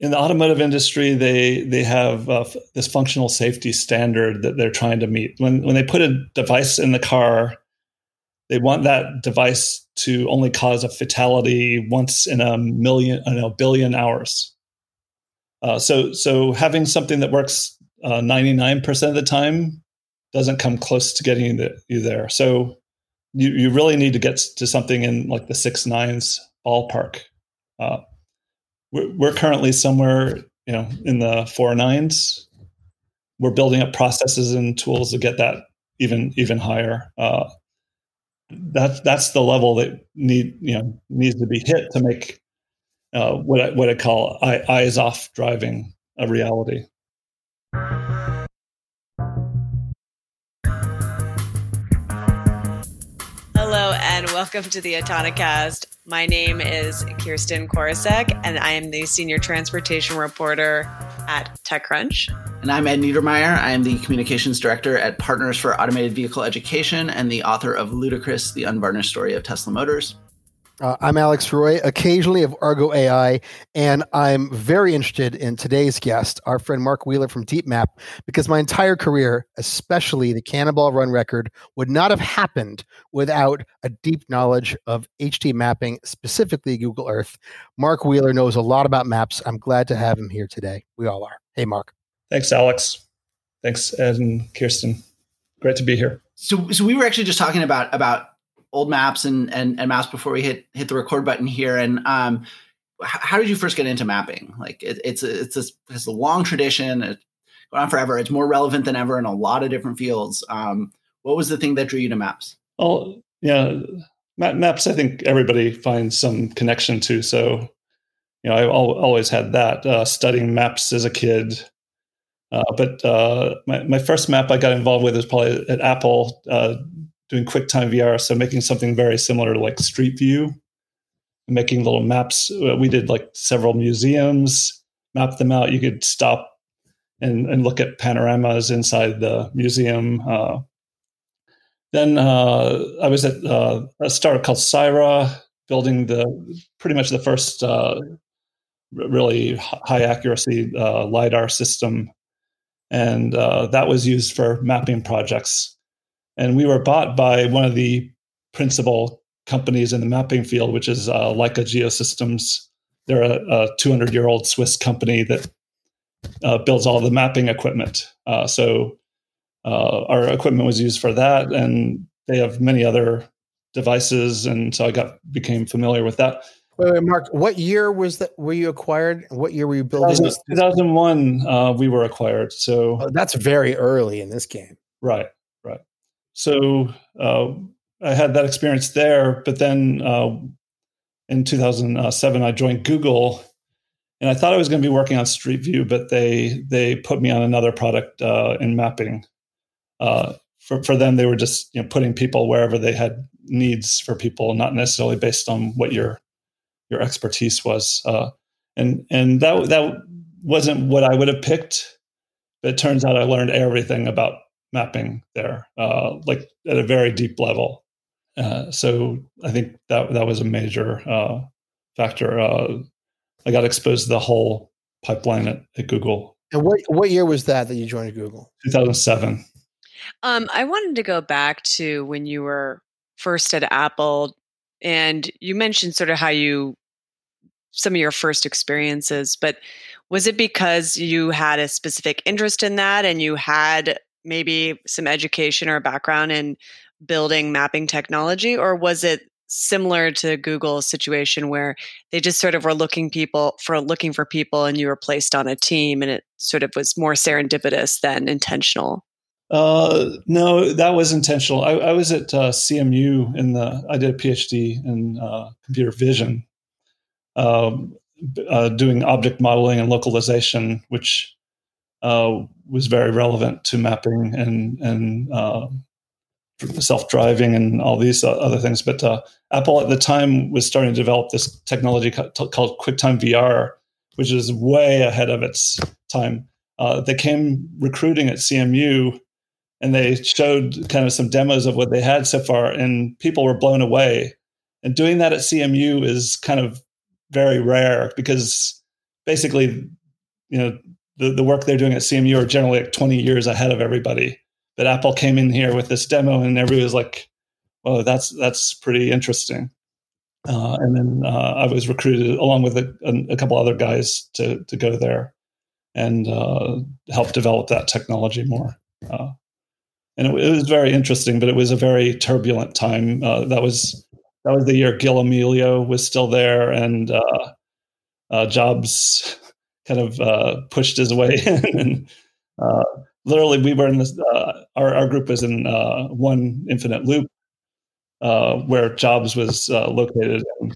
in the automotive industry, they they have uh, this functional safety standard that they're trying to meet. When when they put a device in the car, they want that device to only cause a fatality once in a million, in a billion hours. Uh, so so having something that works ninety nine percent of the time doesn't come close to getting you there. So you you really need to get to something in like the six nines ballpark. Uh, we're, currently somewhere, you know, in the four nines. We're building up processes and tools to get that even even higher. Uh, that's that's the level that need you know needs to be hit to make uh, what I, what I call eyes off driving a reality. Welcome to the Autonocast. My name is Kirsten Korosek, and I am the senior transportation reporter at TechCrunch. And I'm Ed Niedermeyer. I am the communications director at Partners for Automated Vehicle Education and the author of Ludicrous, the Unvarnished Story of Tesla Motors. Uh, I'm Alex Roy, occasionally of Argo AI, and I'm very interested in today's guest, our friend Mark Wheeler from DeepMap, because my entire career, especially the Cannonball Run record, would not have happened without a deep knowledge of HD mapping, specifically Google Earth. Mark Wheeler knows a lot about maps. I'm glad to have him here today. We all are. Hey, Mark. Thanks, Alex. Thanks, Ed and Kirsten. Great to be here. So, so we were actually just talking about about old maps and, and, and maps before we hit hit the record button here. And um, how did you first get into mapping? Like it, it's it's a, it's a long tradition. It's gone on forever. It's more relevant than ever in a lot of different fields. Um, what was the thing that drew you to maps? Oh yeah, maps. I think everybody finds some connection to. So you know, I always had that uh, studying maps as a kid. Uh, but uh, my, my first map I got involved with was probably at Apple, uh, doing QuickTime VR, so making something very similar to like Street View, making little maps. Uh, we did like several museums, map them out. You could stop and, and look at panoramas inside the museum. Uh, then uh, I was at uh, a startup called Cyra, building the pretty much the first uh, really high accuracy uh, lidar system, and that was used for mapping projects and we were bought by one of the principal companies in the mapping field, which is uh, Leica Geosystems. They're a 200 year old Swiss company that uh, builds all the mapping equipment. Uh, so uh, our equipment was used for that, and they have many other devices, and so I got became familiar with that. Wait, wait, Mark, what year was that? Were you acquired? What year were you building? 2001, uh, we were acquired. So oh, that's very early in this game, right? So uh, I had that experience there, but then uh, in 2007 I joined Google, and I thought I was going to be working on Street View, but they they put me on another product uh, in mapping. Uh, for for them, they were just you know putting people wherever they had needs for people, not necessarily based on what your your expertise was. Uh, and and that that wasn't what I would have picked. But it turns out I learned everything about mapping there, uh, like at a very deep level. Uh, so I think that that was a major uh, factor. Uh, I got exposed to the whole pipeline at, at, Google. And what what year was that that you joined Google? 2007. Um, I wanted to go back to when you were first at Apple, and you mentioned sort of how you some of your first experiences, but was it because you had a specific interest in that and you had maybe some education or background in building mapping technology or was it similar to Google's situation where they just sort of were looking people for looking for people and you were placed on a team and it sort of was more serendipitous than intentional? Uh, no, that was intentional. I, I was at uh, CMU in the, I did a PhD in uh, computer vision, um, uh, doing object modeling and localization, which uh, was very relevant to mapping and and uh, self driving and all these other things. But uh, Apple at the time was starting to develop this technology called QuickTime VR, which is way ahead of its time. Uh, they came recruiting at CMU and they showed kind of some demos of what they had so far, and people were blown away. And doing that at CMU is kind of very rare because basically, you know, the, the work they're doing at CMU are generally like 20 years ahead of everybody. But Apple came in here with this demo, and everybody was like, "Well, that's that's pretty interesting." Uh, and then uh, I was recruited along with a, a, couple other guys to to go there and uh, help develop that technology more. Uh, and it, it, was very interesting, but it was a very turbulent time. Uh, that was that was the year Gil Amelio was still there, and uh, Jobs kind of pushed his way in. and, literally we were in this uh, our, our group was in uh, one infinite loop uh, where jobs was uh, located and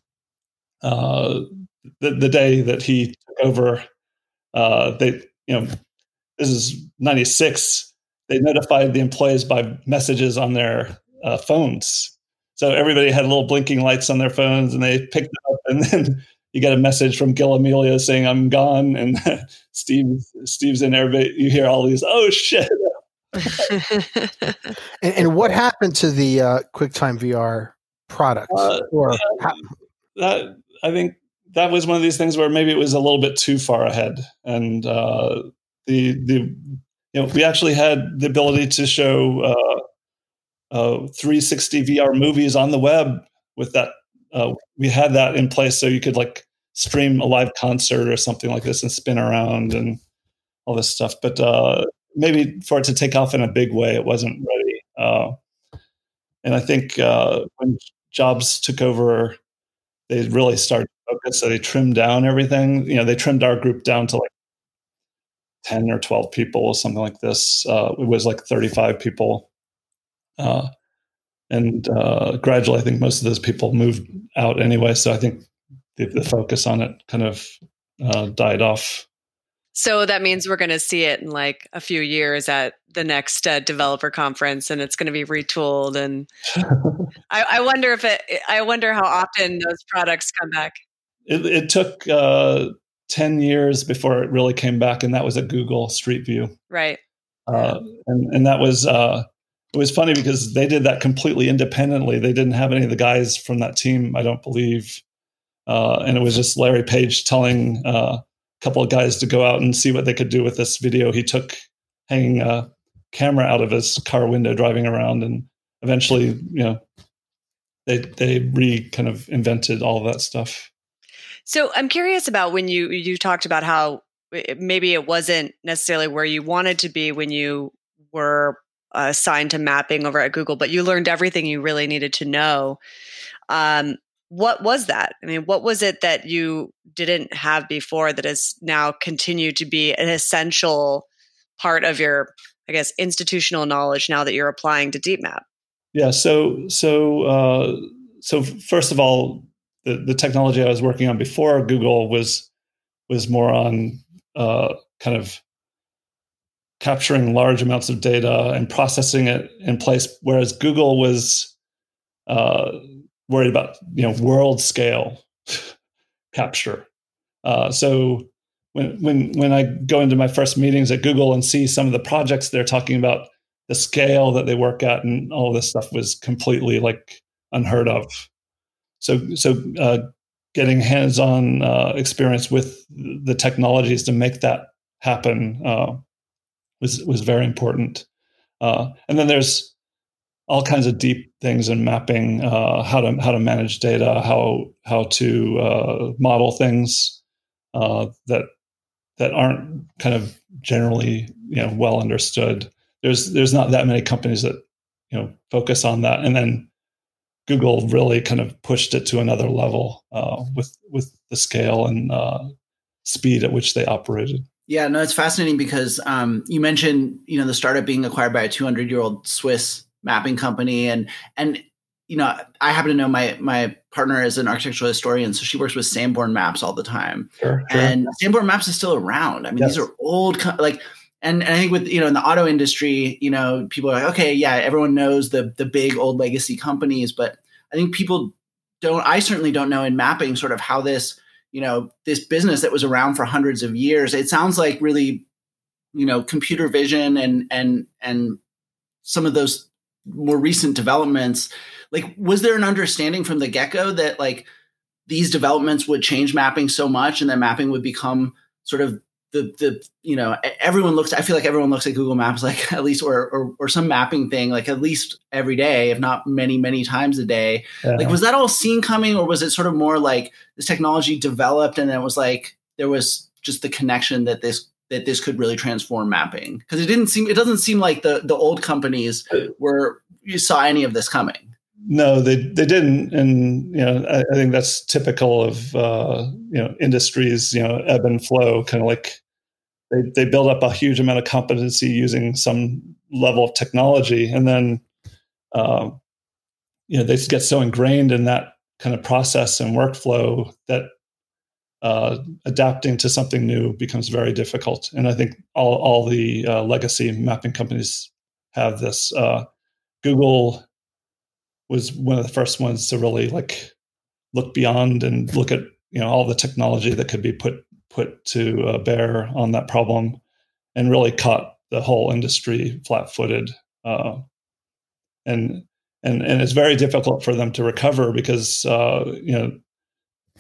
uh, the, the day that he took over uh, they you know this is 96 they notified the employees by messages on their phones so everybody had little blinking lights on their phones and they picked up and then you get a message from Gil Amelio saying I'm gone, and Steve Steve's in there. But you hear all these, oh shit. and, and, what happened to the uh, QuickTime VR product? Uh, or that, that, I think that was one of these things where maybe it was a little bit too far ahead, and uh, the the you know we actually had the ability to show uh, uh, 360 VR movies on the web with that uh, we had that in place so you could like stream a live concert or something like this and spin around and all this stuff. But uh, maybe for it to take off in a big way, it wasn't ready. Uh, and I think uh, when Jobs took over, they really started to focus. So they trimmed down everything. You know, they trimmed our group down to like 10 or 12 people or something like this. Uh, it was like 35 people. Uh, and uh, gradually, I think most of those people moved out anyway. So I think the, the focus on it kind of uh, died off. So that means we're going to see it in like a few years at the next uh, developer conference, and it's going to be retooled. And I, I, wonder if it. I wonder how often those products come back. It, it took uh, ten years before it really came back, and that was at Google Street View. Right. Uh, and and that was uh, it was funny because they did that completely independently. They didn't have any of the guys from that team, I don't believe. Uh, and it was just Larry Page telling uh, a couple of guys to go out and see what they could do with this video. He took hanging a camera out of his car window driving around, and eventually, you know, they they re kind of invented all of that stuff. So I'm curious about when you you talked about how maybe it wasn't necessarily where you wanted to be when you were assigned to mapping over at Google, but you learned everything you really needed to know. Um, what was that? I mean, what was it that you didn't have before that has now continued to be an essential part of your, I guess, institutional knowledge now that you're applying to DeepMap? Yeah. So, so, uh, so first of all, the, the technology I was working on before Google was was more on uh, kind of capturing large amounts of data and processing it in place, whereas Google was uh, worried about you know world scale capture. Uh, so when when when I go into my first meetings at Google and see some of the projects they're talking about, the scale that they work at and all this stuff was completely like unheard of. So so uh, getting hands-on uh, experience with the technologies to make that happen uh, was was very important. Uh, and then there's all kinds of deep things in mapping, uh, how to how to manage data, how how to uh, model things uh, that that aren't kind of generally you know well understood. There's there's not that many companies that you know focus on that, and then Google really kind of pushed it to another level uh, with with the scale and uh, speed at which they operated. Yeah, no, it's fascinating because um, you mentioned you know the startup being acquired by a 200 year old Swiss mapping company, and and you know I happen to know my my partner is an architectural historian, so she works with Sanborn Maps all the time, sure, sure. and Sanborn Maps is still around. I mean, yes. these are old like. And, and I think with you know in the auto industry, you know, people are like, okay, yeah, everyone knows the the big old legacy companies, but I think people don't. I certainly don't know in mapping sort of how this you know this business that was around for hundreds of years it sounds like really you know computer vision and and and some of those more recent developments. Like was there an understanding from the get-go that like these developments would change mapping so much and that mapping would become sort of the the you know everyone looks i feel like everyone looks at google maps like at least or or, or some mapping thing like at least every day if not many many times a day. Yeah. like was that all seen coming or was it sort of more like this technology developed and then it was like there was just the connection that this that this could really transform mapping? Because it didn't seem it doesn't seem like the the old companies uh, were you saw any of this coming no, they they didn't, and you know I, I think that's typical of uh, you know industries. You know, ebb and flow, kind of like they they build up a huge amount of competency using some level of technology, and then uh, you know they get so ingrained in that kind of process and workflow that uh, adapting to something new becomes very difficult. And I think all all the uh, legacy mapping companies have this. Uh, Google was one of the first ones to really like look beyond and look at you know all the technology that could be put put to uh, bear on that problem and really caught the whole industry flat-footed uh, and and and it's very difficult for them to recover because uh, you know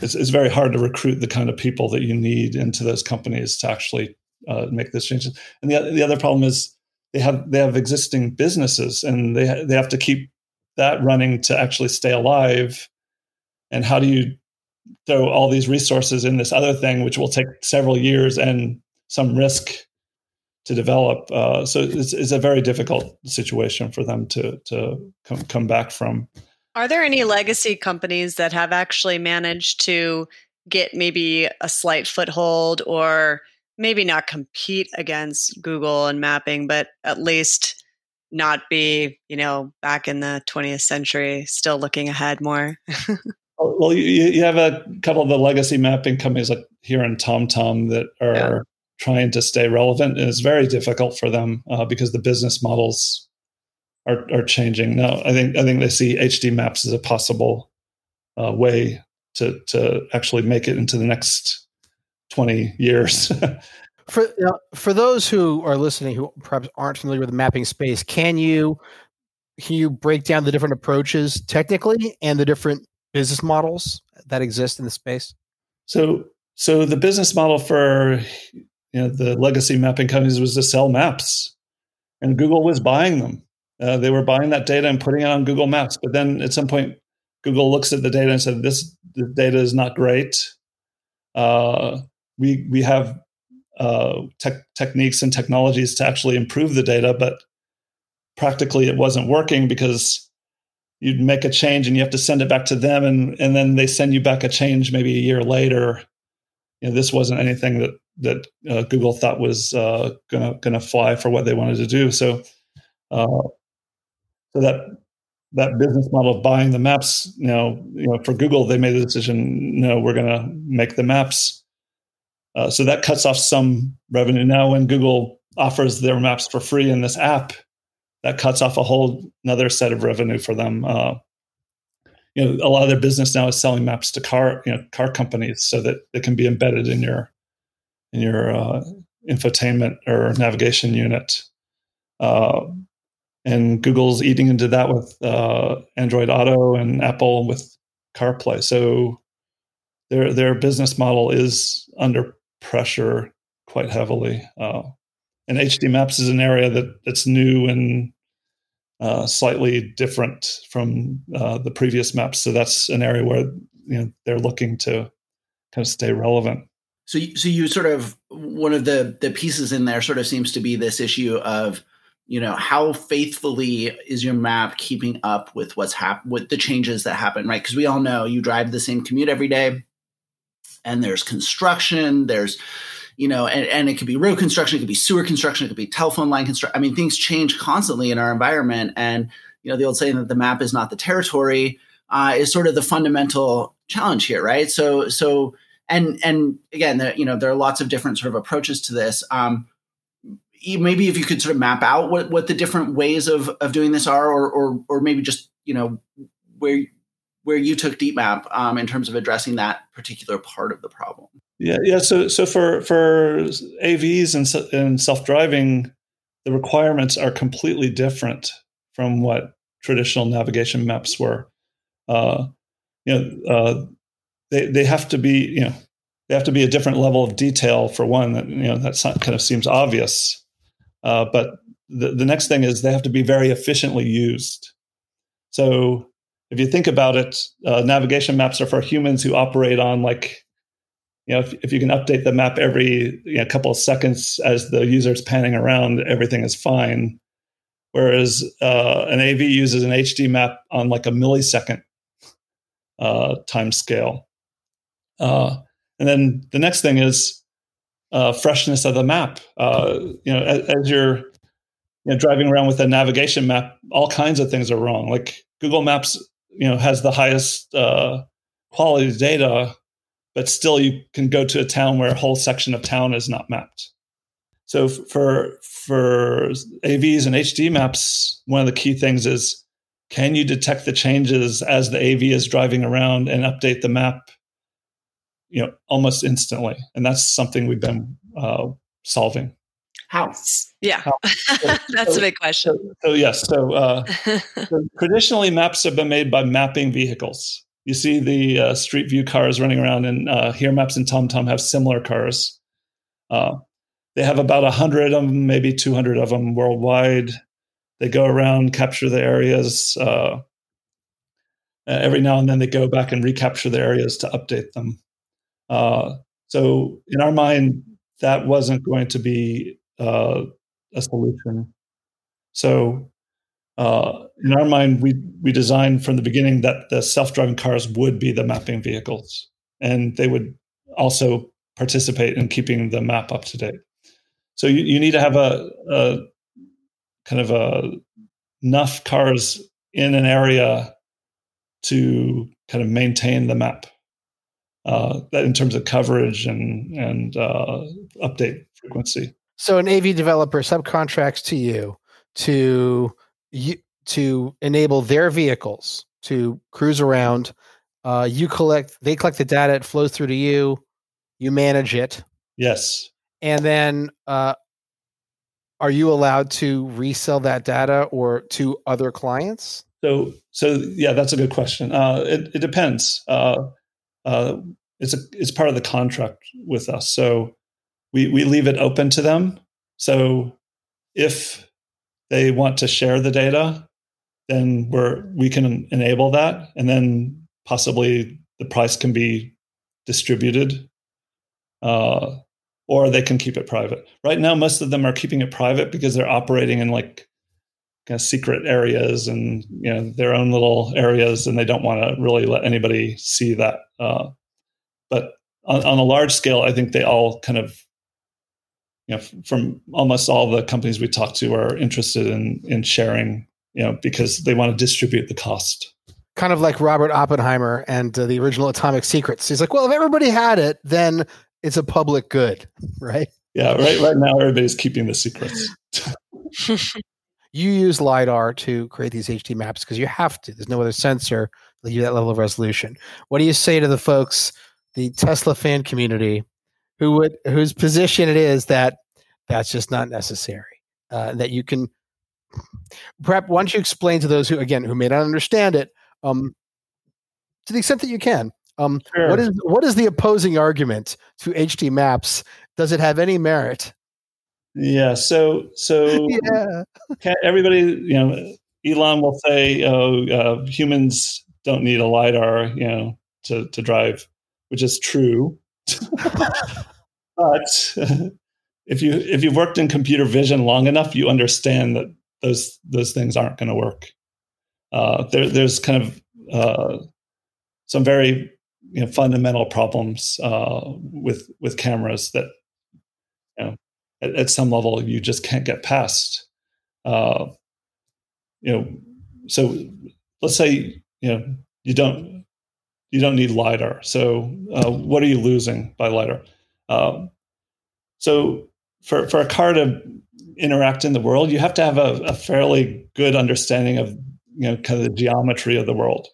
it's, it's very hard to recruit the kind of people that you need into those companies to actually uh, make those changes. And the, the other problem is they have they have existing businesses and they ha- they have to keep that running to actually stay alive? And how do you throw all these resources in this other thing which will take several years and some risk to develop? Uh, so it's, it's, a very difficult situation for them to to come, come back from. Are there any legacy companies that have actually managed to get maybe a slight foothold or maybe not compete against google and mapping but at least not be, you know, back in the 20th century, still looking ahead more? Oh, well, you, you, have a couple of the legacy mapping companies like here in TomTom that are yeah. trying to stay relevant, and it's very difficult for them uh, because the business models are, are changing. Now, I think I think they see HD maps as a possible uh, way to to actually make it into the next 20 years. for you know, for those who are listening who perhaps aren't familiar with the mapping space, can you can you break down the different approaches technically and the different business models that exist in the space? So so the business model for you know the legacy mapping companies was to sell maps, and Google was buying them. Uh, they were buying that data and putting it on Google Maps. But then at some point, Google looks at the data and said, "This the data is not great. Uh, we we have uh, te- techniques and technologies to actually improve the data, but practically it wasn't working because you'd make a change and you have to send it back to them, and and then they send you back a change maybe a year later. You know, this wasn't anything that that uh, Google thought was uh, gonna gonna fly for what they wanted to do. So, uh, so that that business model of buying the maps, you you know, for Google, they made the decision, no, we're to make the maps uh, so that cuts off some revenue. Now, when Google offers their maps for free in this app, that cuts off a whole another set of revenue for them. Uh, you know, a lot of their business now is selling maps to car, you know, car companies, so that it can be embedded in your in your uh, infotainment or navigation unit. Uh, and Google's eating into that with uh, Android Auto and Apple with CarPlay. So their their business model is under pressure quite heavily. Uh, and HD Maps is an area that that's new and uh, slightly different from uh, the previous maps. So that's an area where you know they're looking to kind of stay relevant. So, so you sort of one of the the pieces in there sort of seems to be this issue of you know how faithfully is your map keeping up with what's hap- with the changes that happen right because we all know you drive the same commute every day and there's construction there's you know and, and it could be road construction it could be sewer construction it could be telephone line construction i mean things change constantly in our environment and you know the old saying that the map is not the territory uh, is sort of the fundamental challenge here right? So so and and again there, you know there are lots of different sort of approaches to this um, maybe if you could sort of map out what, what the different ways of, of doing this are or, or or maybe just you know where where you took DeepMap um, in terms of addressing that particular part of the problem. Yeah, yeah. So, so for for AVs and and self driving, the requirements are completely different from what traditional navigation maps were. Uh, you know, uh, they they have to be you know they have to be a different level of detail for one that you know that kind of seems obvious uh, but the, the next thing is they have to be very efficiently used so if you think about it uh, navigation maps are for humans who operate on like you know if, if you can update the map every you know, couple of seconds as the user's panning around everything is fine whereas uh, an av uses an hd map on like a millisecond uh, time scale uh, and then the next thing is uh, freshness of the map. Uh, you know, as, as you're you know, driving around with a navigation map, all kinds of things are wrong. Like Google Maps, you know, has the highest uh, quality data, but still you can go to a town where a whole section of town is not mapped. So for for AVs and HD maps, one of the key things is can you detect the changes as the AV is driving around and update the map you know almost instantly and that's something we've been uh, solving how yeah. How? that's so, a big question. so, so yes so, uh, so, traditionally maps have been made by mapping vehicles. You see the uh, street view cars running around and uh, here maps and tomtom have similar cars. Uh, they have about 100 of them maybe 200 of them worldwide. They go around capture the areas uh, every now and then they go back and recapture the areas to update them. Uh, so in our mind, that wasn't going to be uh, a solution. So uh, in our mind, we we designed from the beginning that the self-driving cars would be the mapping vehicles, and they would also participate in keeping the map up to date. So you, you need to have a, a kind of a enough cars in an area to kind of maintain the map uh, in terms of coverage and and uh, update frequency. So an AV developer subcontracts to you to you to enable their vehicles to cruise around. Uh, you collect, they collect the data. It flows through to you. You manage it. Yes. And then, uh, are you allowed to resell that data or to other clients? So, so yeah, that's a good question. Uh, it, it depends. Uh, uh, it's a it's part of the contract with us. So we we leave it open to them. So if they want to share the data, then we're we can enable that, and then possibly the price can be distributed, uh, or they can keep it private. Right now, most of them are keeping it private because they're operating in like kind of secret areas and you know their own little areas, and they don't want to really let anybody see that. Uh, but on, on a large scale, I think they all kind of, you know, from almost all the companies we talk to are interested in in sharing, you know, because they want to distribute the cost. Kind of like Robert Oppenheimer and uh, the original Atomic Secrets. He's like, well, if everybody had it, then it's a public good, right? Yeah, right. Right now, everybody's keeping the secrets. you use lidar to create these HD maps because you have to. There's no other sensor that you that level of resolution. What do you say to the folks the Tesla fan community who would whose position it is that that's just not necessary. Uh, that you can perhaps once you explain to those who again who may not understand it, um, to the extent that you can. Um, sure. What is what is the opposing argument to HD maps? Does it have any merit? Yeah. So so yeah. everybody you know Elon will say, "Oh, uh, humans don't need a lidar, you know, to to drive which is true. but if you if you've worked in computer vision long enough, you understand that those those things aren't going to work. Uh, there, there's kind of uh, some very you know, fundamental problems uh, with with cameras that you know at, at, some level you just can't get past. Uh, you know, so let's say you know you don't you don't need lidar. So uh, what are you losing by lidar? Um, so for for a car to interact in the world, you have to have a, a fairly good understanding of you know kind of the geometry of the world.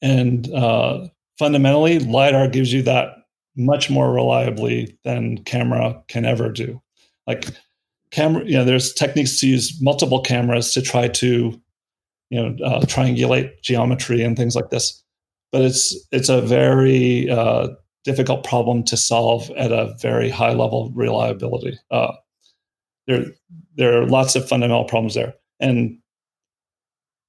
And uh, fundamentally, lidar gives you that much more reliably than camera can ever do. Like camera, you know, there's techniques to use multiple cameras to try to you know uh, triangulate geometry and things like this but it's it's a very uh, difficult problem to solve at a very high level of reliability. Uh, there there are lots of fundamental problems there, and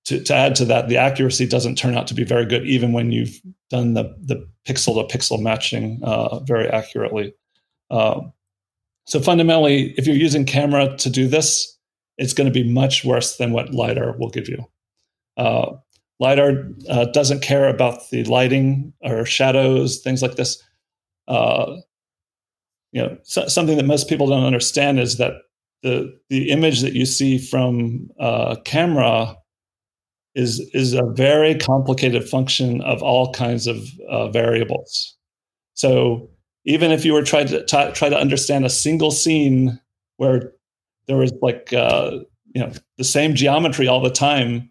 to, to add to that, the accuracy doesn't turn out to be very good, even when you've done the the pixel to pixel matching uh, very accurately. Uh, so fundamentally, if you're using camera to do this, it's going to be much worse than what lidar will give you. Lidar uh, doesn't care about the lighting or shadows, things like this. Uh, you know, so, something that most people don't understand is that the the image that you see from uh, camera is is a very complicated function of all kinds of uh, variables. So even if you were trying to t- try to understand a single scene where there was like uh, you know the same geometry all the time,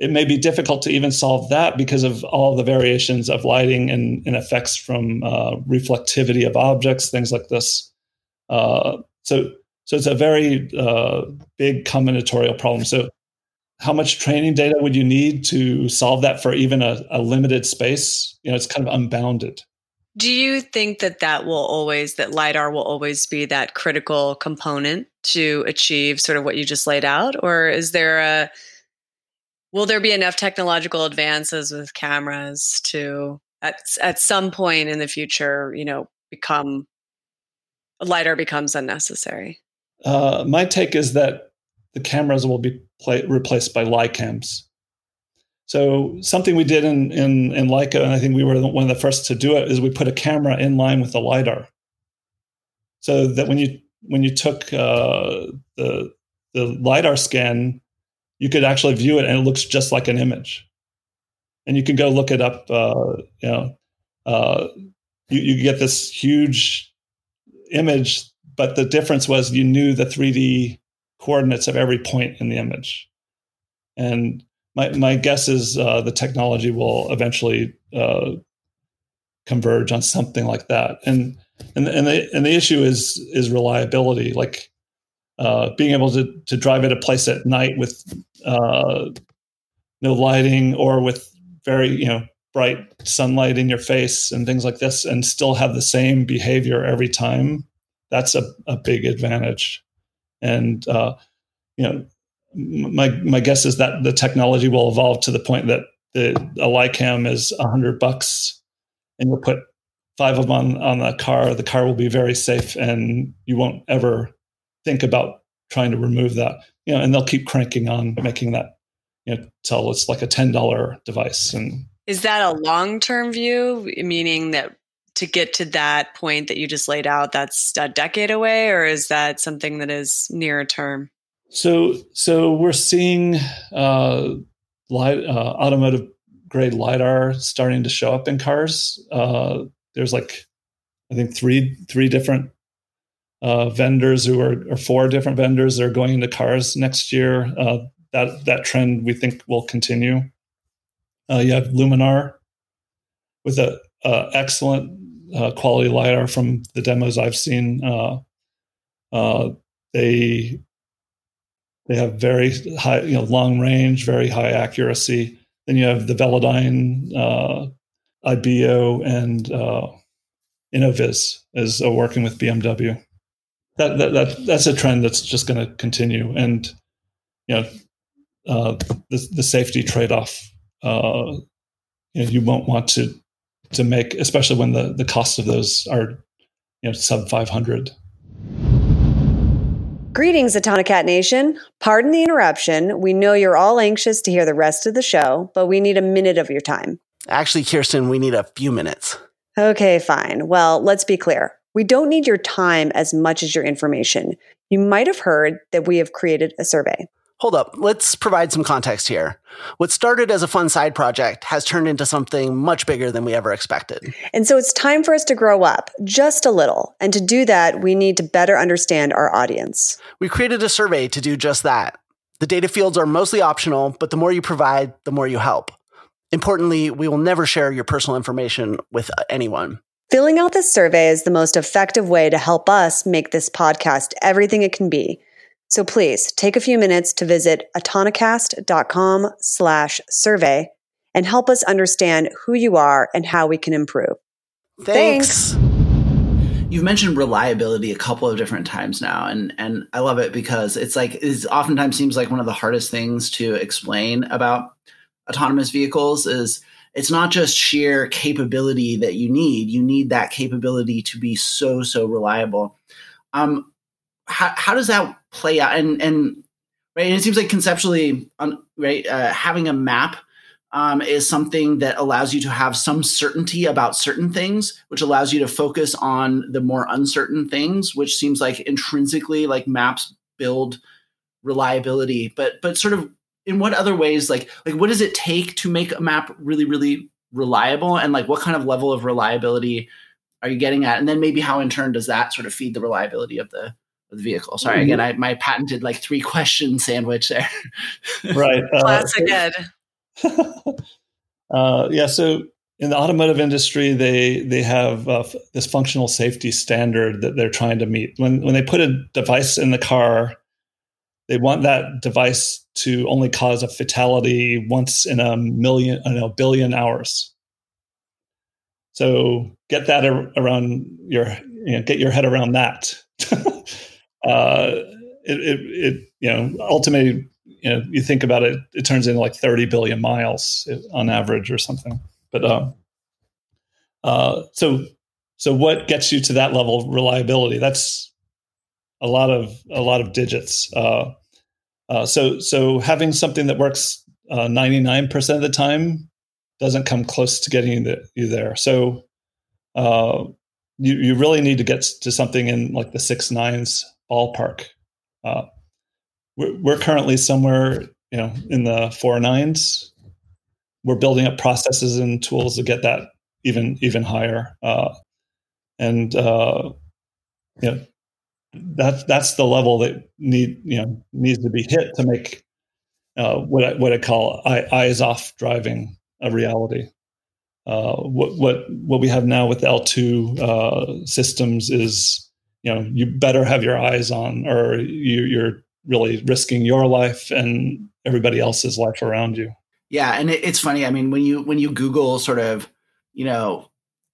it may be difficult to even solve that because of all the variations of lighting and, and effects from uh, reflectivity of objects, things like this. Uh, so so it's a very uh, big combinatorial problem. So how much training data would you need to solve that for even a, a limited space? You know, it's kind of unbounded. Do you think that that will always, that LIDAR will always be that critical component to achieve sort of what you just laid out? Or is there a, will there be enough technological advances with cameras to, at, at some point in the future, you know, become, LIDAR becomes unnecessary? Uh, my take is that the cameras will be replaced by LiCams. So something we did in, in, in Leica, and I think we were one of the first to do it, is we put a camera in line with the lidar, so that when you when you took uh, the the lidar scan, you could actually view it, and it looks just like an image. And you can go look it up. Uh, you know, uh, you, you get this huge image, but the difference was you knew the 3D coordinates of every point in the image. And my, my guess is uh, the technology will eventually uh, converge on something like that. And and and the and the issue is is reliability, like uh, being able to to drive at a place at night with uh, no lighting or with very you know bright sunlight in your face and things like this, and still have the same behavior every time. That's a, a big advantage and uh, you know my my guess is that the technology will evolve to the point that the a LiCam is a hundred bucks, and you'll put five of them on on the car. The car will be very safe, and you won't ever think about trying to remove that. You know, and they'll keep cranking on making that you know till it's like a ten dollar device. And is that a long term view, meaning that to get to that point that you just laid out that's a decade away or is that something that is near term so so we're seeing uh, light, uh, automotive grade lidar starting to show up in cars uh, there's like i think three three different uh, vendors who are or four different vendors that are going into cars next year uh, that that trend we think will continue uh, you have luminar with a excellent uh, quality lidar from the demos I've seen. Uh, uh, they they have very high, you know, long range, very high accuracy. Then you have the Velodyne, Ibeo, and Innoviz is working with BMW. That, that, that that's a trend that's just going to continue, and you know, uh, the the safety trade off. Uh, you, know, you won't want to to make, especially when the, the cost of those are you know sub 500. Greetings, Autonocast Nation. Pardon the interruption. We know you're all anxious to hear the rest of the show, but we need a minute of your time. Actually, Kirsten, we need a few minutes. Okay, fine. Well, let's be clear. We don't need your time as much as your information. You might have heard that we have created a survey. Hold up, let's provide some context here. What started as a fun side project has turned into something much bigger than we ever expected. And so it's time for us to grow up just a little. And to do that, we need to better understand our audience. We created a survey to do just that. The data fields are mostly optional, but the more you provide, the more you help. Importantly, we will never share your personal information with anyone. Filling out this survey is the most effective way to help us make this podcast everything it can be so please take a few minutes to visit autonocast.com slash survey and help us understand who you are and how we can improve. Thanks. You've mentioned reliability a couple of different times now, and and I love it because it's like it oftentimes seems like one of the hardest things to explain about autonomous vehicles is it's not just sheer capability that you need. You need that capability to be so so reliable. Um how, how does that play out? And and right and it seems like conceptually on, right uh, having a map um, is something that allows you to have some certainty about certain things, which allows you to focus on the more uncertain things, which seems like intrinsically like maps build reliability. But but sort of in what other ways, like like what does it take to make a map really really reliable, and like what kind of level of reliability are you getting at, and then maybe how in turn does that sort of feed the reliability of the of the vehicle. Sorry, mm-hmm. again, I my patented like three question sandwich there. right, uh, classic Ed. uh, yeah. So in the automotive industry, they they have uh, this functional safety standard that they're trying to meet. When when they put a device in the car, they want that device to only cause a fatality once in a million, in a billion hours. So get that around your, you know, get your head around that. uh, it, it, it, you know, ultimately you know you think about it, it turns into like 30 billion miles on average or something. But um, uh, so so what gets you to that level of reliability? That's a lot of a lot of digits. Uh, uh, so so having something that works 99% uh, of the time doesn't come close to getting the, you there. So uh, you you really need to get to something in like the six nines ballpark. Uh, we're, we're currently somewhere, you know, in the four nines. We're building up processes and tools to get that even even higher. Uh, and uh, you know, that's that's the level that need you know needs to be hit to make uh, what I, what I call eyes off driving a reality. Uh, what what what we have now with L2 uh, systems is you know you better have your eyes on, or you, you're really risking your life and everybody else's life around you. Yeah, and it, it's funny. I mean, when you when you Google sort of, you know,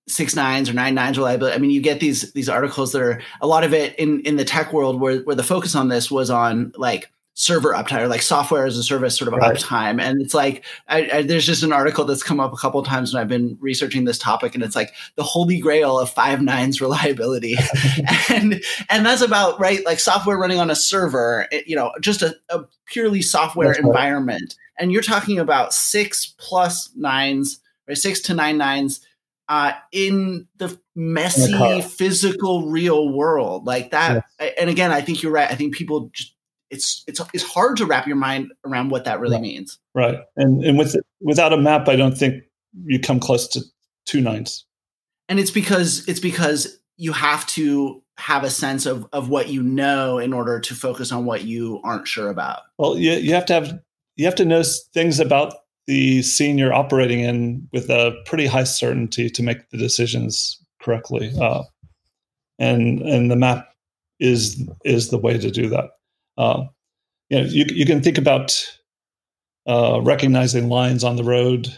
six nines or nine nines reliability, I mean, you get these these articles that are a lot of it in in the tech world where where the focus on this was on like server uptime or like software as a service sort of right. uptime. And it's like, I, I, there's just an article that's come up a couple times when I've been researching this topic and it's like the holy grail of five nines reliability. and, and that's about, right. Like software running on a server, it, you know, just a, a purely software environment. And you're talking about six plus nines, right? Six to nine nines uh, in the messy in the physical real world like that. Yes. And again, I think you're right. I think people just it's it's it's hard to wrap your mind around what that really right. means. Right, and and with without a map, I don't think you come close to two nines. And it's because it's because you have to have a sense of of what you know in order to focus on what you aren't sure about. Well, you you have to have you have to know things about the scene you're operating in with a pretty high certainty to make the decisions correctly. Uh, and and the map is is the way to do that. Uh, you know, you, you can think about uh, recognizing lines on the road.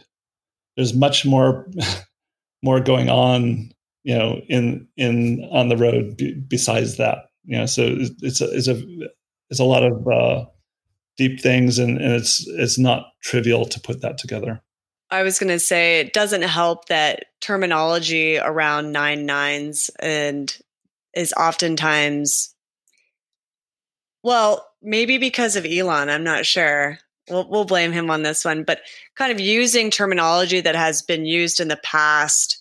There's much more more going on, you know, in in on the road b- besides that. You know, so it's a it's a it's a lot of uh, deep things, and, and it's it's not trivial to put that together. I was going to say it doesn't help that terminology around nine nines and is oftentimes well, maybe because of Elon, I'm not sure. We'll, we'll blame him on this one, but kind of using terminology that has been used in the past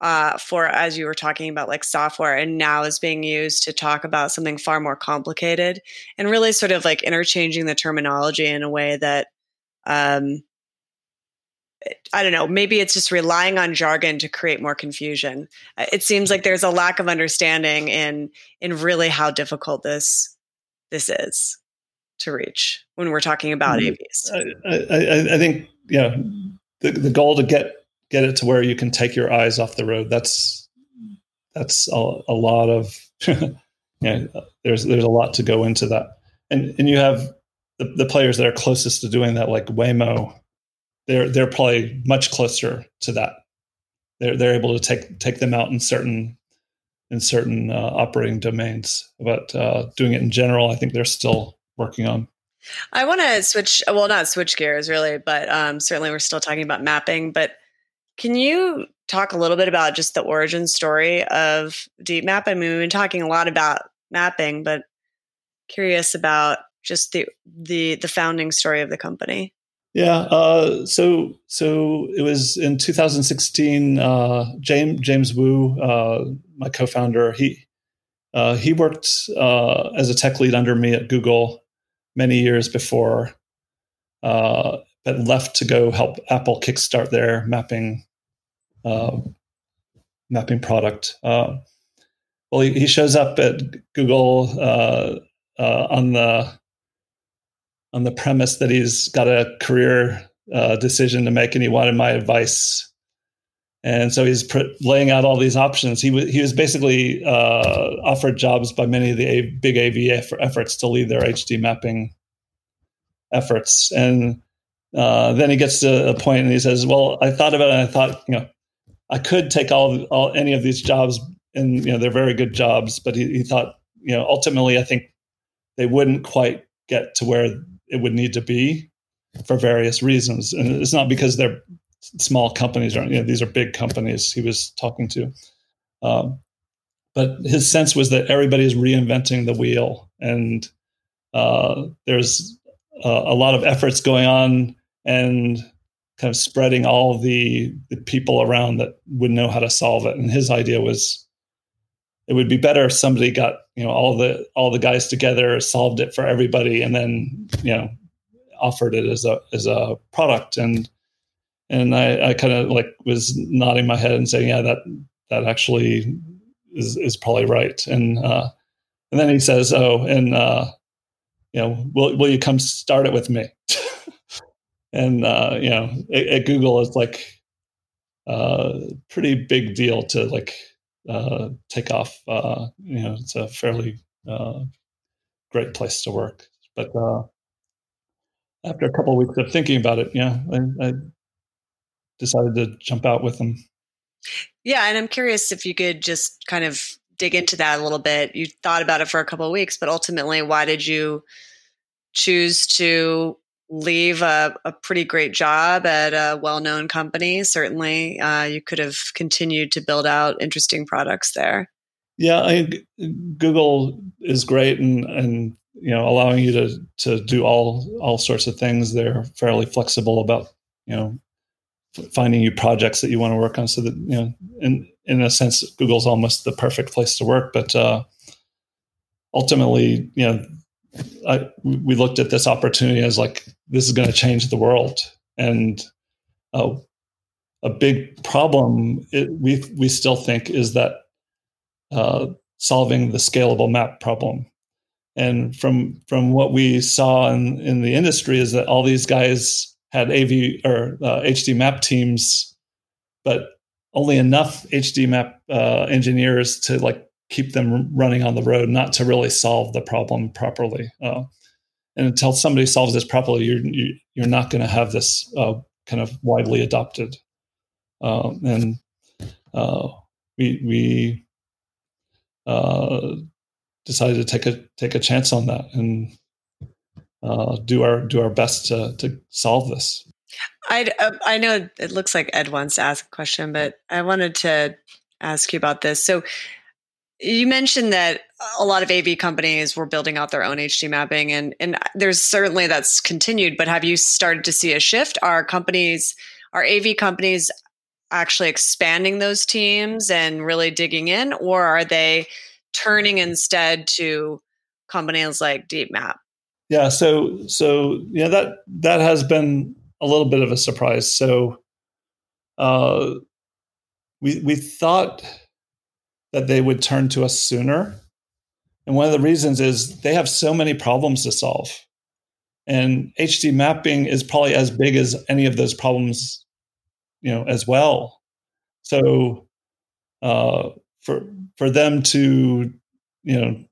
uh, for, as you were talking about, like software, and now is being used to talk about something far more complicated, and really sort of like interchanging the terminology in a way that, um, I don't know, maybe it's just relying on jargon to create more confusion. It seems like there's a lack of understanding in in really how difficult this this is to reach when we're talking about mm-hmm. AVs? I, I, I think yeah, the the goal to get get it to where you can take your eyes off the road. That's that's a, a lot of. There's there's a lot to go into that, and and you have the, the players that are closest to doing that, like Waymo. they're they're probably much closer to that. They're they're able to take take them out in certain in certain uh, operating domains, but uh, doing it in general, I think they're still working on. I want to switch, well, not switch gears really, but um, certainly we're still talking about mapping. But can you talk a little bit about just the origin story of DeepMap? I mean, we've been talking a lot about mapping, but curious about just the the the founding story of the company. Yeah, uh, so so it was in 2016. Uh, James James Wu, uh, my co-founder, he uh, he worked uh, as a tech lead under me at Google many years before, uh, but left to go help Apple kickstart their mapping mapping product. well, he, he, shows up at Google on the on the premise that he's got a career uh, decision to make and he wanted my advice. And so he's pr- laying out all these options. He, w- he was basically uh, offered jobs by many of the a- big AV efforts to lead their HD mapping efforts. And uh, then he gets to a point and he says, "Well, I thought about it. and I thought, you know, I could take all, all any of these jobs, and you know, they're very good jobs. But he, he thought, you know, ultimately, I think they wouldn't quite get to where it would need to be for various reasons. And it's not because they're small companies or you know, these are big companies he was talking to. Um, but his sense was that everybody is reinventing the wheel, and uh, there's uh, a lot of efforts going on and kind of spreading all the, the people around that would know how to solve it. And his idea was it would be better if somebody got you know all the all the guys together solved it for everybody and then you know offered it as a as a product. And and i i kind of like was nodding my head and saying yeah that that actually is is probably right. And uh and then he says oh and uh you know will will you come start it with me and uh you know at, at google it's like a uh, pretty big deal to like uh, take off. Uh, you know, it's a fairly uh, great place to work. But uh, after a couple of weeks of thinking about it, yeah, I, I, decided to jump out with them. Yeah, and I'm curious if you could just kind of dig into that a little bit. You thought about it for a couple of weeks, but ultimately, why did you choose to leave a, a, pretty great job at a well-known company. Certainly uh, you could have continued to build out interesting products there. Yeah I, google is great and and you know allowing you to to do all all sorts of things. They're fairly flexible about you know finding you projects that you want to work on. So that you know in in a sense google's almost the perfect place to work. But uh ultimately you know I, we looked at this opportunity as like this is going to change the world, and uh, a big problem it, we we still think is that uh, solving the scalable map problem. And from from what we saw in, in the industry is that all these guys had AV or uh, HD map teams, but only enough HD map uh, engineers to like keep them running on the road, not to really solve the problem properly. Uh, and until somebody solves this properly, you're you, are you are not going to have this uh, kind of widely adopted. Um, and uh, we we uh, decided to take a take a chance on that and uh, do our do our best to to solve this. I uh, I know it looks like Ed wants to ask a question, but I wanted to ask you about this. So you mentioned that a lot of AV companies were building out their own HD mapping, and and there's certainly that's continued. But have you started to see a shift? Are companies, are AV companies actually expanding those teams and really digging in, or are they turning instead to companies like DeepMap? Yeah, so so yeah, that that has been a little bit of a surprise. So uh, we we thought that they would turn to us sooner. And one of the reasons is they have so many problems to solve. And HD mapping is probably as big as any of those problems, you know, as well. So uh, for for them to, you know,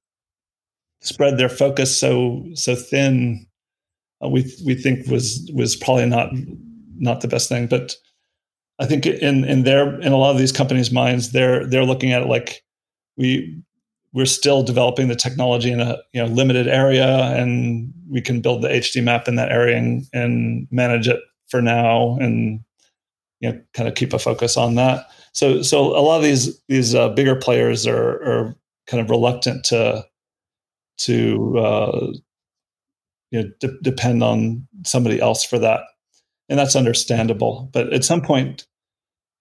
spread their focus so so thin, uh, we we think was was probably not not the best thing. But I think in in their in a lot of these companies' minds, they're they're looking at it like we we're still developing the technology in a you know limited area, and we can build the HD map in that area and, and manage it for now, and you know kind of keep a focus on that. So so a lot of these these uh, bigger players are are kind of reluctant to to uh, you know de- depend on somebody else for that, and that's understandable. But at some point,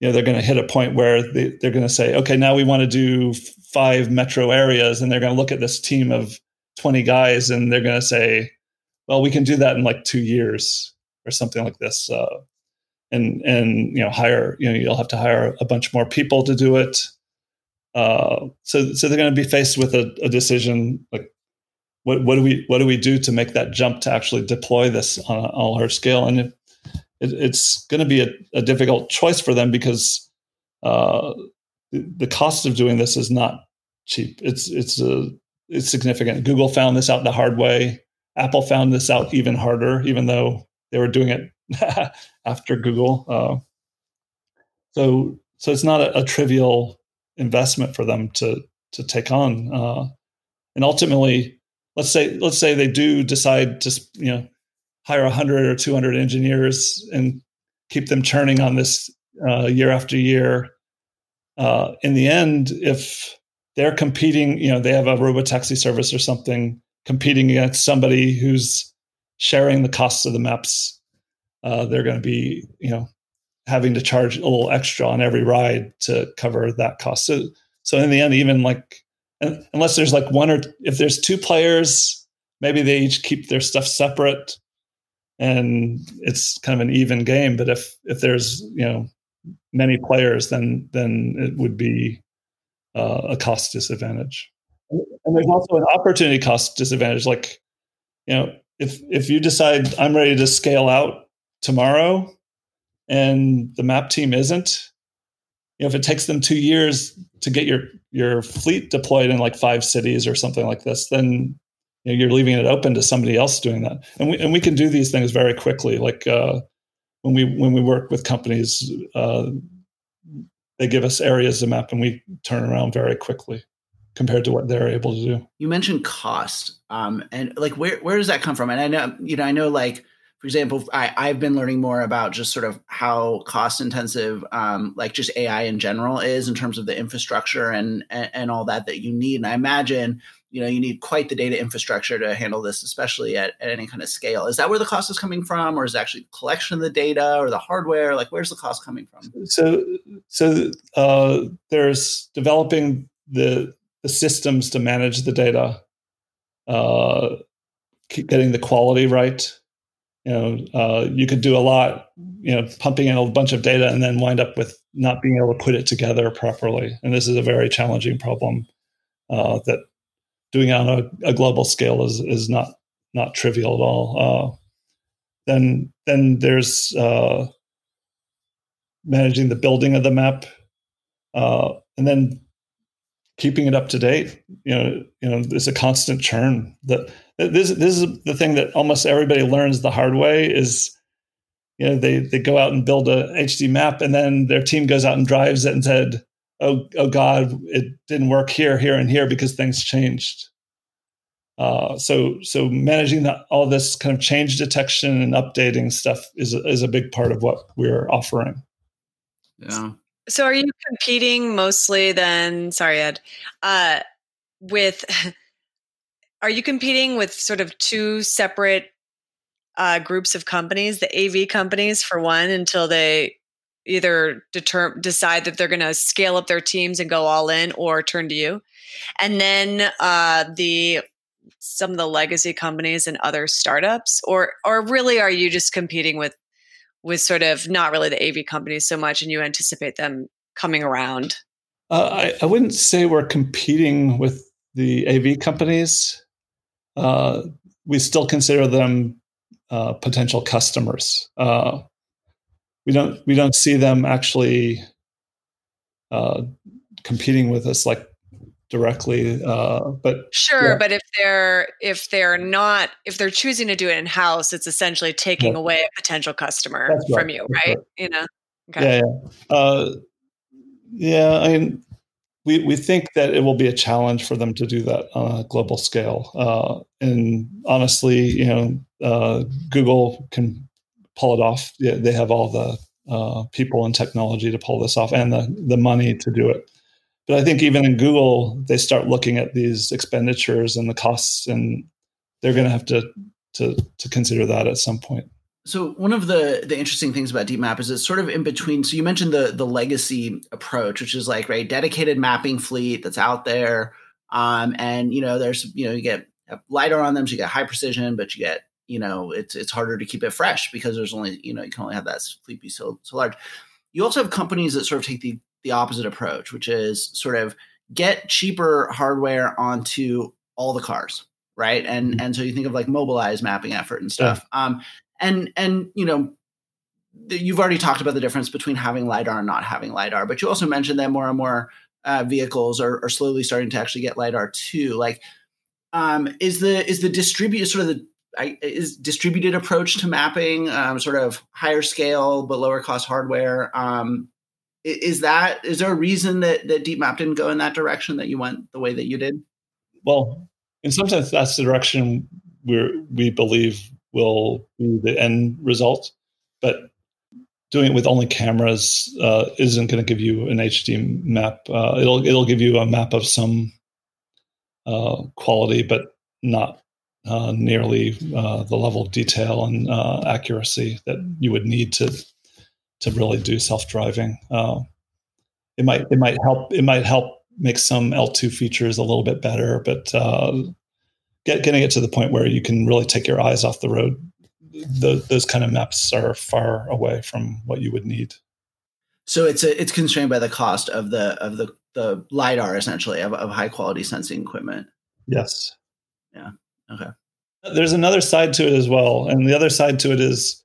you know they're going to hit a point where they, they're going to say, okay, now we want to do five metro areas, and they're going to look at this team of twenty guys, and they're going to say, well, we can do that in like two years or something like this. Uh, and and you know hire you know you'll have to hire a bunch more people to do it uh, so so they're going to be faced with a, a, decision like what what do we what do we do to make that jump to actually deploy this on a, on a large scale and it, it, it's going to be a, a, difficult choice for them because uh, the, cost of doing this is not cheap it's it's a it's significant google found this out the hard way apple found this out even harder even though they were doing it after Google. Uh, so so it's not a, a, trivial investment for them to to take on. Uh, and ultimately, let's say let's say they do decide to you know hire 100 or 200 engineers and keep them churning on this uh, year after year. Uh, in the end, if they're competing, you know, they have a robotaxi service or something competing against somebody who's sharing the costs of the maps uh, they're going to be you know having to charge a little extra on every ride to cover that cost. So so in the end, even like unless there's like one or if there's two players, maybe they each keep their stuff separate, and it's kind of an even game. But if if there's you know many players, then then it would be uh, a cost disadvantage. And there's also an opportunity cost disadvantage. Like you know, if if you decide I'm ready to scale out tomorrow and the map team isn't you know if it takes them two years to get your your fleet deployed in like five cities or something like this then you know, you're leaving it open to somebody else doing that. And we and we can do these things very quickly. Like uh, when we when we work with companies uh, they give us areas of map and we turn around very quickly compared to what they're able to do. You mentioned cost um, and like where where does that come from? And i know you know i know like for example, I, I've been learning more about just sort of how cost intensive, um, like just AI in general is in terms of the infrastructure and, and, and all that that you need. And I imagine, you know, you need quite the data infrastructure to handle this, especially at, at any kind of scale. Is that where the cost is coming from, or is it actually collection of the data or the hardware? Like, where's the cost coming from? So, so uh, there's developing the the systems to manage the data, uh, getting the quality right you know uh, you could do a lot you know pumping in a bunch of data and then wind up with not being able to put it together properly and this is a very challenging problem uh, that doing it on a, a, global scale is is not not trivial at all. Uh, then then there's uh, managing the building of the map uh, and then keeping it up to date. You know you know there's a constant churn that this this is the thing that almost everybody learns the hard way is you know they they go out and build a HD map and then their team goes out and drives it and said oh oh god it didn't work here here and here because things changed. Uh, so so managing that all this kind of change detection and updating stuff is is a big part of what we're offering. Yeah. So are you competing mostly then sorry ed uh, with are you competing with sort of two separate uh, groups of companies, the AV companies for one, until they either deter- decide that they're going to scale up their teams and go all in, or turn to you, and then uh, the some of the legacy companies and other startups, or or really are you just competing with with sort of not really the AV companies so much, and you anticipate them coming around? Uh, I, I wouldn't say we're competing with the AV companies uh, we still consider them uh, potential customers. Uh, we don't we don't see them actually uh, competing with us like directly. Uh, but sure, yeah. but if they're if they're not if they're choosing to do it in house, it's essentially taking yeah. away a potential customer right. from you, right? right? You know. Okay. Yeah, yeah. Uh, yeah, I mean, we we think that it will be a challenge for them to do that on a global scale. Uh, and honestly, you know, uh, Google can pull it off. Yeah, they have all the uh, people and technology to pull this off, and the the money to do it. But I think even in Google, they start looking at these expenditures and the costs, and they're going to have to to to consider that at some point. So one of the the interesting things about DeepMap is it's sort of in between. So you mentioned the the legacy approach, which is like right dedicated mapping fleet that's out there, um, and you know there's you know you get lidar on them, so you get high precision, but you get you know it's it's harder to keep it fresh because there's only you know you can only have that fleet be so so large. You also have companies that sort of take the the opposite approach, which is sort of get cheaper hardware onto all the cars, right? And mm-hmm. and so you think of like Mobileye's mapping effort and stuff. Yeah. Um, and and you know you've already talked about the difference between having lidar and not having lidar but you also mentioned that more and more uh, vehicles are, are, slowly starting to actually get lidar too like um, is the is the distributed sort of the is distributed approach to mapping um, sort of higher scale but lower cost hardware um, is that is there a reason that that DeepMap didn't go in that direction that you went the way that you did well in some sense that's the direction we we believe will be the end result. But doing it with only cameras uh, isn't going to give you an HD map. Uh, it'll it'll give you a map of some uh, quality, but not uh, nearly uh, the level of detail and uh, accuracy that you would need to to really do self driving. it might it might help it might help make some L2 features a little bit better, but get, getting it to the point where you can really take your eyes off the road, the, those kind of maps are far away from what you would need. So it's a, it's constrained by the cost of the of the the lidar essentially of, of high quality sensing equipment. Yes. Yeah. Okay. There's another side to it as well, and the other side to it is,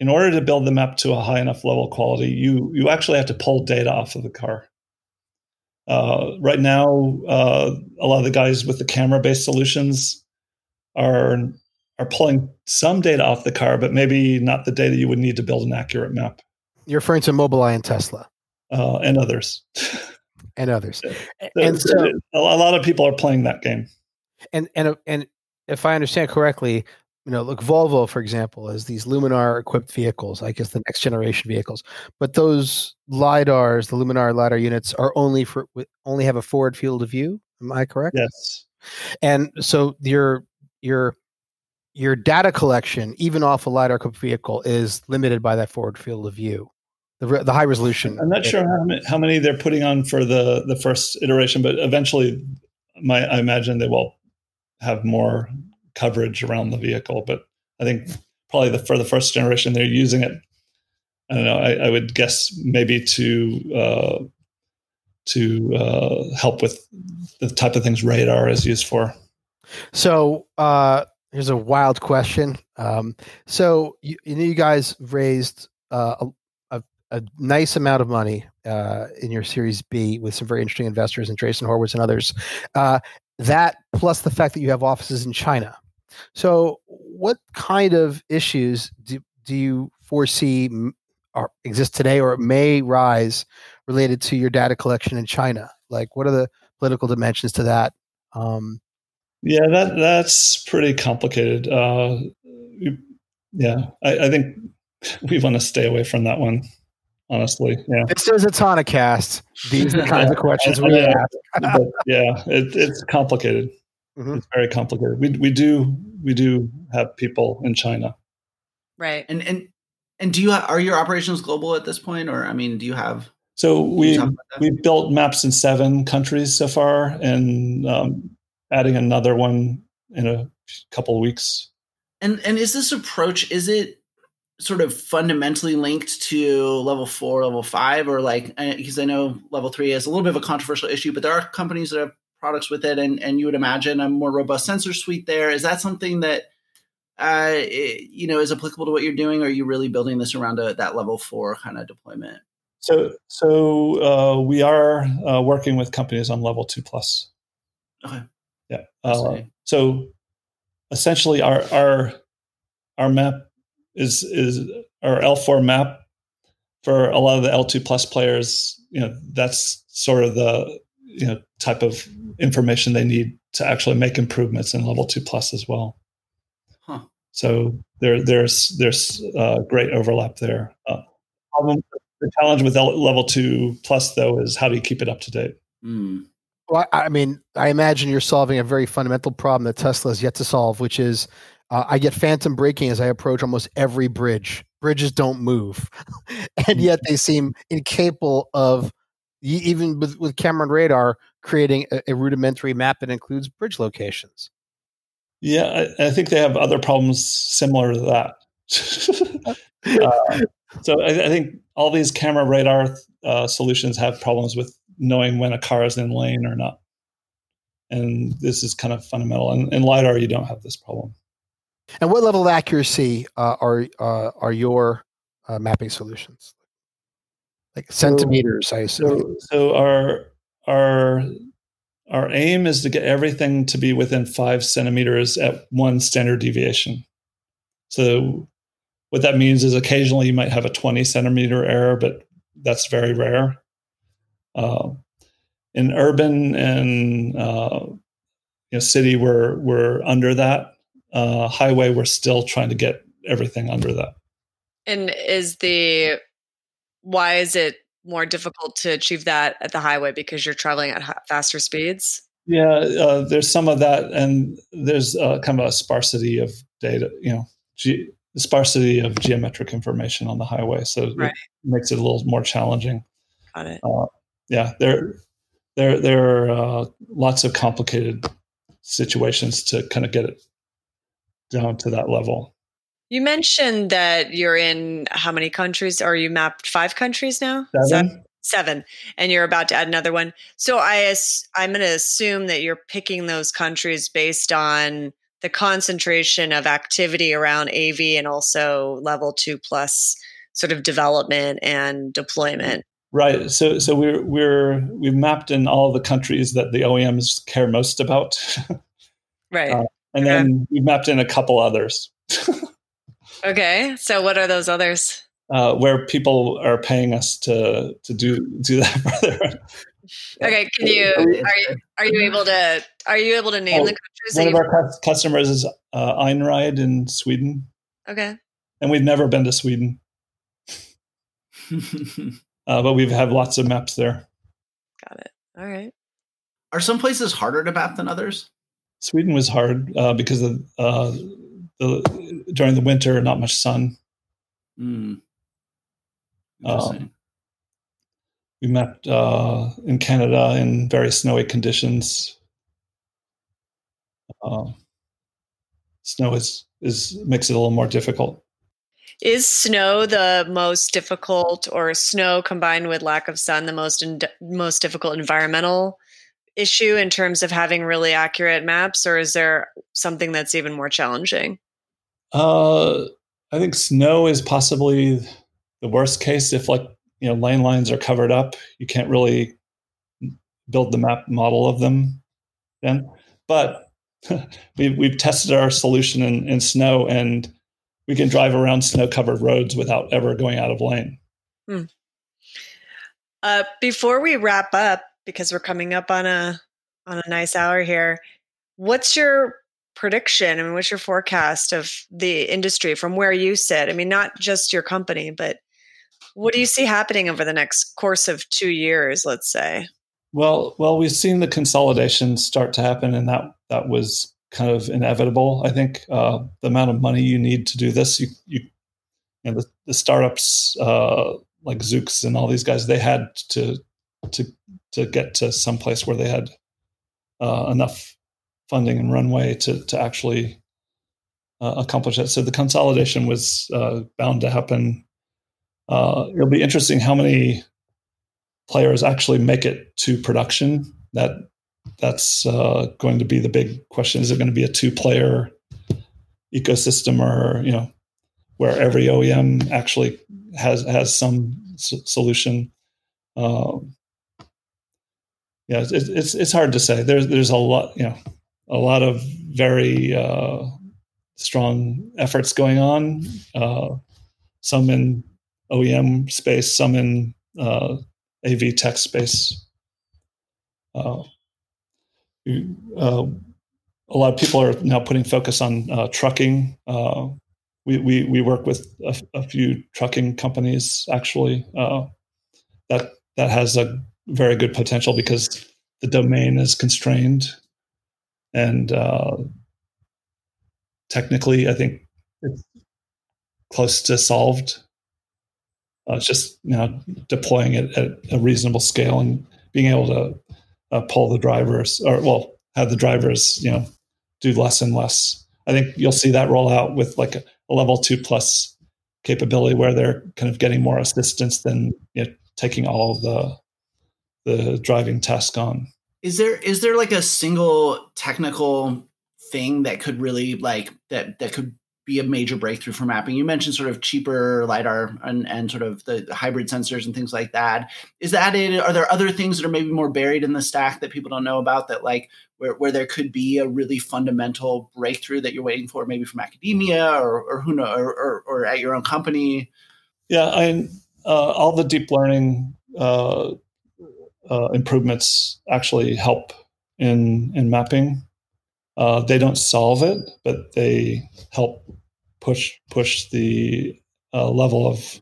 in order to build the map to a high enough level of quality, you you actually have to pull data off of the car. Uh, right now, uh, a lot of the guys with the camera-based solutions are are pulling some data off the car, but maybe not the data you would need to build an accurate map. You're referring to Mobileye and Tesla, uh, and others, and others, and so a lot of people are playing that game. And and and if I understand correctly, you know, look, Volvo, for example, has these Luminar equipped vehicles, I guess the next generation vehicles. But those lidars, the Luminar lidar units, are only for only have a forward field of view. Am I correct? Yes. And so your your your data collection, even off a lidar equipped vehicle, is limited by that forward field of view. The, the high resolution. I'm not sure how many, how many they're putting on for the the first iteration, but eventually, my I imagine they will have more coverage around the vehicle. But I think probably the, for the first generation, they're using it. I don't know. I, I would guess maybe to uh, to uh, help with the type of things radar is used for. So uh, here's a wild question. Um, so you, you, guys raised uh, a, a, a, nice amount of money uh, in your Series B with some very interesting investors, Andreessen Horowitz and others. That plus the fact that you have offices in China. So, what kind of issues do, do you foresee are, exist today or may rise related to your data collection in China? Like, what are the political dimensions to that? Um, yeah, that that's pretty complicated. Uh, yeah, I, I think we want to stay away from that one honestly. Yeah. This is Autonocast. These are the kinds of questions we ask. yeah, it, it's complicated. Mm-hmm. It's very complicated. We we do we do have people in China. Right. And and and do you have, are your operations global at this point, or I mean, do you have? So we we built maps in seven countries so far, and um, adding another one in a couple of weeks. And and is this approach is it sort of fundamentally linked to level four, level five, or like because I know level three is a little bit of a controversial issue, but there are companies that have products with it, and and you would imagine a more robust sensor suite there. Is that something that uh, it, you know is applicable to what you're doing? Or are you really building this around a, that level four kind of deployment? So so uh, we are uh, working with companies on level two plus. Okay. Yeah. Uh, so essentially, our our our map is is our L4 map for a lot of the L2 plus players. You know, that's sort of the you know type of information they need to actually make improvements in level two plus as well. Huh. So there there's there's uh, great overlap there. Uh, problem, the challenge with L- level two plus though is how do you keep it up to date? Mm. Well, I I mean, I imagine you're solving a very fundamental problem that Tesla has yet to solve, which is uh, I get phantom braking as I approach almost every bridge. Bridges don't move, and yet they seem incapable of, even with, with camera and radar, creating a, a rudimentary map that includes bridge locations. Yeah, I, I think they have other problems similar to that. uh, so I, I, think all these camera radar uh, solutions have problems with knowing when a car is in lane or not. And this is kind of fundamental. And in LiDAR, you don't have this problem. And what level of accuracy uh, are uh, are your uh, mapping solutions? Like centimeters, so, I assume. So, so our our our aim is to get everything to be within five centimeters at one standard deviation. So what that means is occasionally you might have a 20 centimeter error, but that's very rare. Uh, in urban and uh, you know, city, we're we're under that. Uh, highway, we're still trying to get everything under that. And is the why is it more difficult to achieve that at the highway because you're traveling at faster speeds? Yeah, uh, there's some of that, and there's uh, kind of a sparsity of data. You know, ge- sparsity of geometric information on the highway, so right. it makes it a little more challenging. Got it. Uh, yeah, there, there, there are uh, lots of complicated situations to kind of get it down to that level. You mentioned that you're in how many countries? Are you mapped five countries now? Seven. Seven, and you're about to add another one. So I, I'm going to assume that you're picking those countries based on the concentration of activity around AV and also level two plus sort of development and deployment. Right. So so we're we're we've mapped in all the countries that the OEMs care most about. right. Uh, and then okay. we mapped in a couple others. okay. So what are those others? Uh, where people are paying us to to do do that further. Okay, can you are you are you able to are you able to name oh, the countries? One of our customers is uh, Einride in Sweden. Okay, and we've never been to Sweden. uh, but we have lots of maps there. Got it. All right. Are some places harder to map than others? Sweden was hard uh, because of uh, the during the winter, not much sun. Mm. Um, we met uh, in Canada in very snowy conditions. Uh, snow is is makes it a little more difficult. Is snow the most difficult, or snow combined with lack of sun, the most in, most difficult environmental issue in terms of having really accurate maps, or is there something that's even more challenging? Uh, I think snow is possibly the worst case. If like you know lane lines are covered up, you can't really build the map model of them. Then, but we've we've tested our solution in, in snow and we can drive around snow covered roads without ever going out of lane. Hmm. Uh, before we wrap up, because we're coming up on a on a nice hour here, what's your prediction? I mean, what's your forecast of the industry from where you sit? I mean, not just your company, but what do you see happening over the next course of two years? Let's say. Well, well, we've seen the consolidation start to happen, and that that was kind of inevitable. I think uh, the amount of money you need to do this, you, you, you know, the, the startups uh, like Zoox and all these guys, they had to to to get to some place where they had uh, enough funding and runway to to actually uh, accomplish it. So the consolidation was uh, bound to happen. Uh, it'll be interesting how many players actually make it to production. That that's uh, going to be the big question. Is it going to be a two-player ecosystem, or you know, where every OEM actually has has some s- solution? Um, yeah, it's, it's it's hard to say. There's there's a lot you know a lot of very uh, strong efforts going on. Uh, some in OEM space, some in uh, AV tech space. Uh, uh, a lot of people are now putting focus on uh, trucking. We, we we work with a, a few trucking companies actually. That that has a very good potential because the domain is constrained, and uh, technically, I think it's close to solved. Uh, it's just you know deploying it at a reasonable scale and being able to uh, pull the drivers or well have the drivers you know do less and less. I think you'll see that roll out with like a, a level two plus capability where they're kind of getting more assistance than you know, taking all the the driving task on. Is there is there like a single technical thing that could really like that that could be a major breakthrough for mapping. You mentioned sort of cheaper lidar and, and sort of the, the, hybrid sensors and things like that. Is that it? Are there other things that are maybe more buried in the stack that people don't know about that like where, where there could be a really fundamental breakthrough that you're waiting for, maybe from academia or, or who know, or, or, or at your own company? Yeah, I uh, all the deep learning uh, uh, improvements actually help in in mapping. Uh, they don't solve it, but they help push push the uh, level of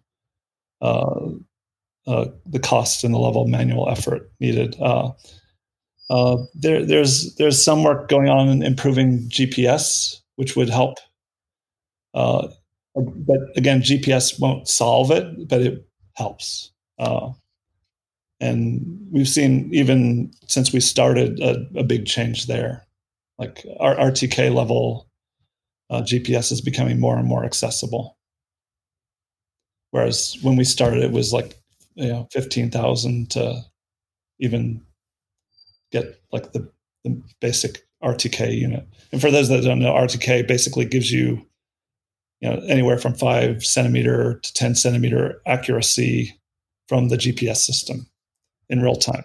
uh, uh, the cost and the level of manual effort needed. Uh, there, there's there's some work going on in improving GPS, which would help. But again, GPS won't solve it, but it helps. And we've seen even since we started a, a big change there. Like our RTK level uh, GPS is becoming more and more accessible. Whereas when we started, it was like you know fifteen thousand to even get like the, the basic RTK unit. And for those that don't know, RTK basically gives you you know anywhere from five centimeter to ten centimeter accuracy from the GPS system in real time.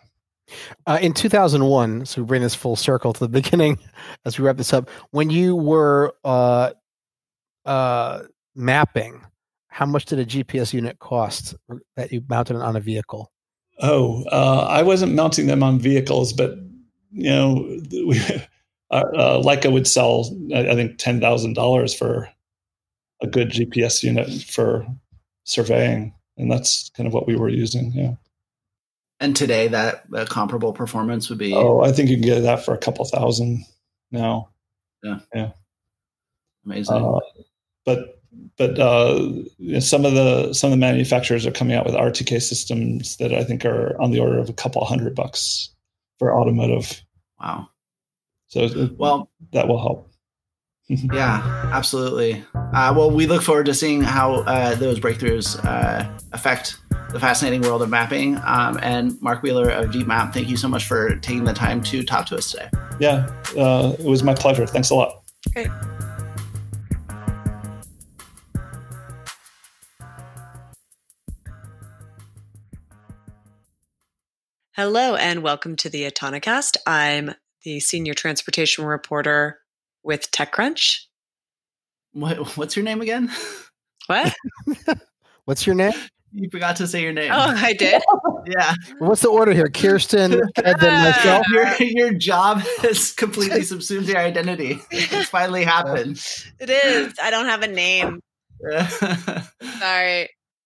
Uh, in 2001, so we bring this full circle to the beginning as we wrap this up. When you were uh, uh, mapping, how much did a GPS unit cost that you mounted on a vehicle? Oh, uh, I wasn't mounting them on vehicles, but you know, we, uh, uh, Leica would sell, I think, ten thousand dollars for a good GPS unit for surveying, and that's kind of what we were using. Yeah. And today, that comparable performance would be. Oh, I think you can get that for a couple thousand now. Yeah. Yeah. Amazing. Uh, but but uh, some of the some of the manufacturers are coming out with RTK systems that I think are on the order of a couple hundred bucks for automotive. Wow. So well, that will help. yeah, absolutely. Uh, well, we look forward to seeing how uh, those breakthroughs uh, affect the fascinating world of mapping. Um, and Mark Wheeler of DeepMap, thank you so much for taking the time to talk to us today. Yeah, uh, it was my pleasure. Thanks a lot. Okay. Hello, and welcome to the Autonocast. I'm the senior transportation reporter with TechCrunch. What, what's your name again? What? what's your name? You forgot to say your name. Oh, I did. yeah. What's the order here? Kirsten, Ed, then myself. Your, your job has completely subsumed your identity. It's finally happened. It is. I don't have a name. Sorry.